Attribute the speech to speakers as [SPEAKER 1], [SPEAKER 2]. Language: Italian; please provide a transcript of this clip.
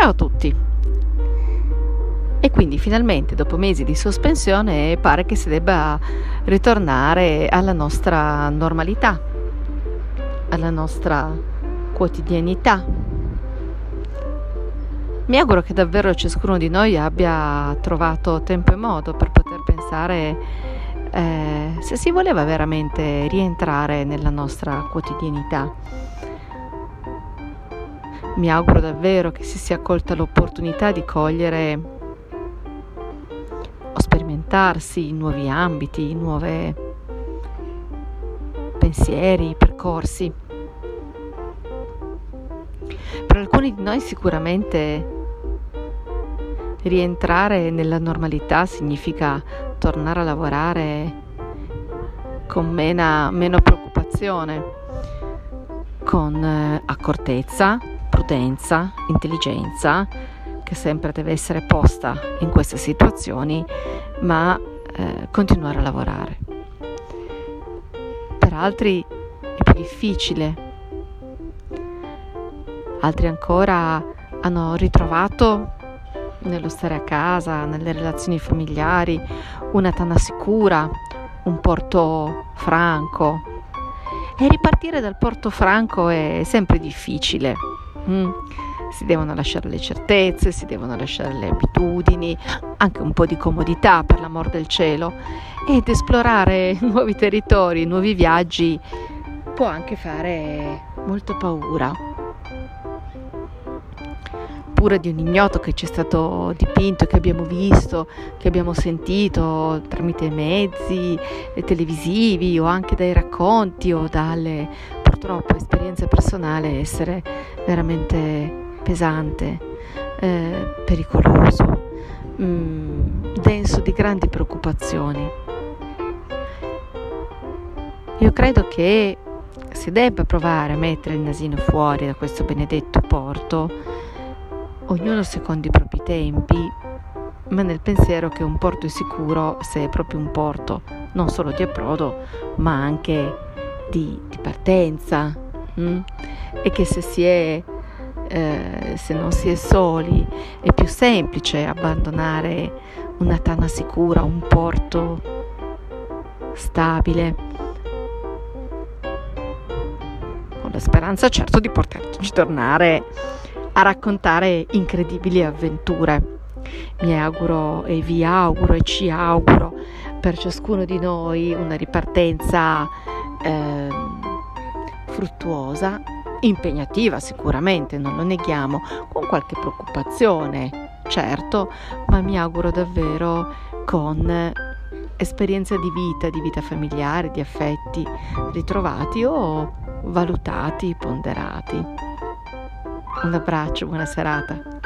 [SPEAKER 1] Ciao a tutti! E quindi finalmente dopo mesi di sospensione pare che si debba ritornare alla nostra normalità, alla nostra quotidianità. Mi auguro che davvero ciascuno di noi abbia trovato tempo e modo per poter pensare eh, se si voleva veramente rientrare nella nostra quotidianità mi auguro davvero che si sia colta l'opportunità di cogliere o sperimentarsi in nuovi ambiti, in nuovi pensieri, percorsi. Per alcuni di noi sicuramente rientrare nella normalità significa tornare a lavorare con mena, meno preoccupazione, con eh, accortezza, prudenza, intelligenza che sempre deve essere posta in queste situazioni, ma eh, continuare a lavorare. Per altri è più difficile, altri ancora hanno ritrovato nello stare a casa, nelle relazioni familiari, una tana sicura, un porto franco. E ripartire dal porto franco è sempre difficile. Mm. Si devono lasciare le certezze, si devono lasciare le abitudini, anche un po' di comodità per l'amor del cielo ed esplorare nuovi territori, nuovi viaggi può anche fare molta paura. Pure di un ignoto che ci è stato dipinto, che abbiamo visto, che abbiamo sentito tramite mezzi televisivi o anche dai racconti o dalle purtroppo esperienza personale essere veramente pesante, eh, pericoloso, mh, mm, denso di grandi preoccupazioni. Io credo che si debba provare a mettere il nasino fuori da questo benedetto porto, ognuno secondo i propri tempi, ma nel pensiero che un porto è sicuro se è proprio un porto, non solo di approdo, ma anche di, di partenza mh? Mm? e che se, si è, eh, se non si è soli è più semplice abbandonare una tana sicura, un porto stabile, con la speranza certo di poterci tornare a raccontare incredibili avventure. Mi auguro e vi auguro e ci auguro per ciascuno di noi una ripartenza eh, fruttuosa, impegnativa sicuramente, non lo neghiamo, con qualche preoccupazione, certo, ma mi auguro davvero con esperienza di vita, di vita familiare, di affetti ritrovati o valutati, ponderati. Un abbraccio, buona serata.